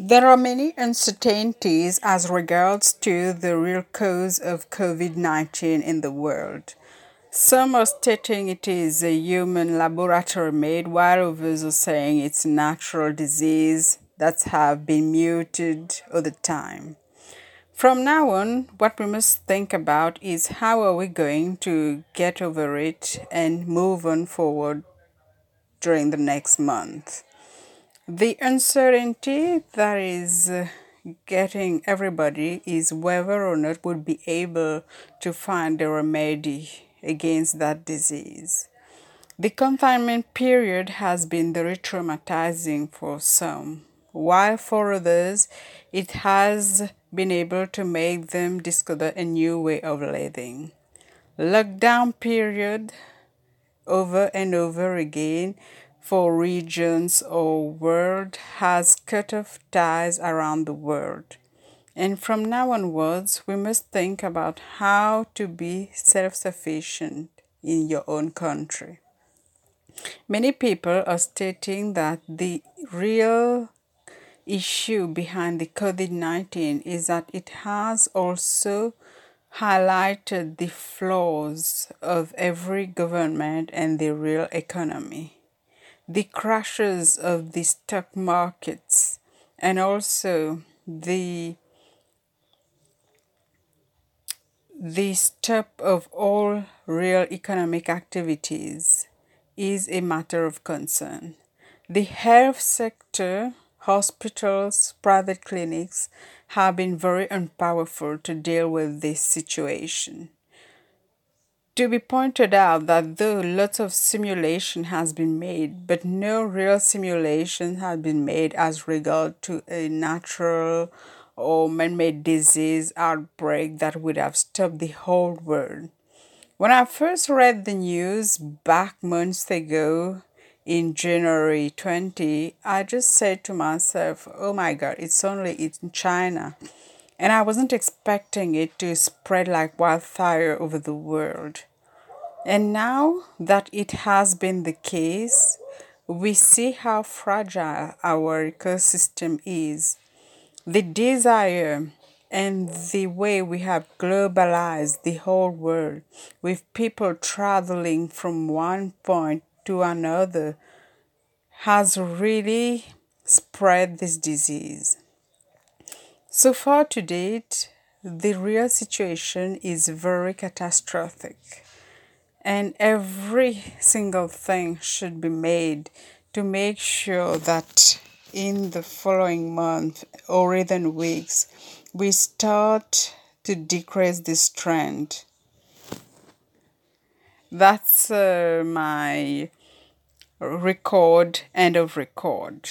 There are many uncertainties as regards to the real cause of COVID 19 in the world. Some are stating it is a human laboratory made, while others are saying it's a natural disease that have been muted over time. From now on, what we must think about is how are we going to get over it and move on forward during the next month. The uncertainty that is uh, getting everybody is whether or not we'll be able to find a remedy against that disease. The confinement period has been very traumatizing for some, while for others, it has been able to make them discover a new way of living. Lockdown period over and over again for regions or world has cut off ties around the world. And from now onwards, we must think about how to be self sufficient in your own country. Many people are stating that the real issue behind the COVID 19 is that it has also highlighted the flaws of every government and the real economy the crashes of the stock markets and also the the stop of all real economic activities is a matter of concern. The health sector, hospitals, private clinics have been very unpowerful to deal with this situation to be pointed out that though lots of simulation has been made, but no real simulation has been made as regard to a natural or man-made disease outbreak that would have stopped the whole world. When I first read the news back months ago in January 20, I just said to myself, oh my God, it's only in China. And I wasn't expecting it to spread like wildfire over the world. And now that it has been the case, we see how fragile our ecosystem is. The desire and the way we have globalized the whole world with people traveling from one point to another has really spread this disease. So far to date, the real situation is very catastrophic and every single thing should be made to make sure that in the following month or even weeks we start to decrease this trend. That's uh, my record end of record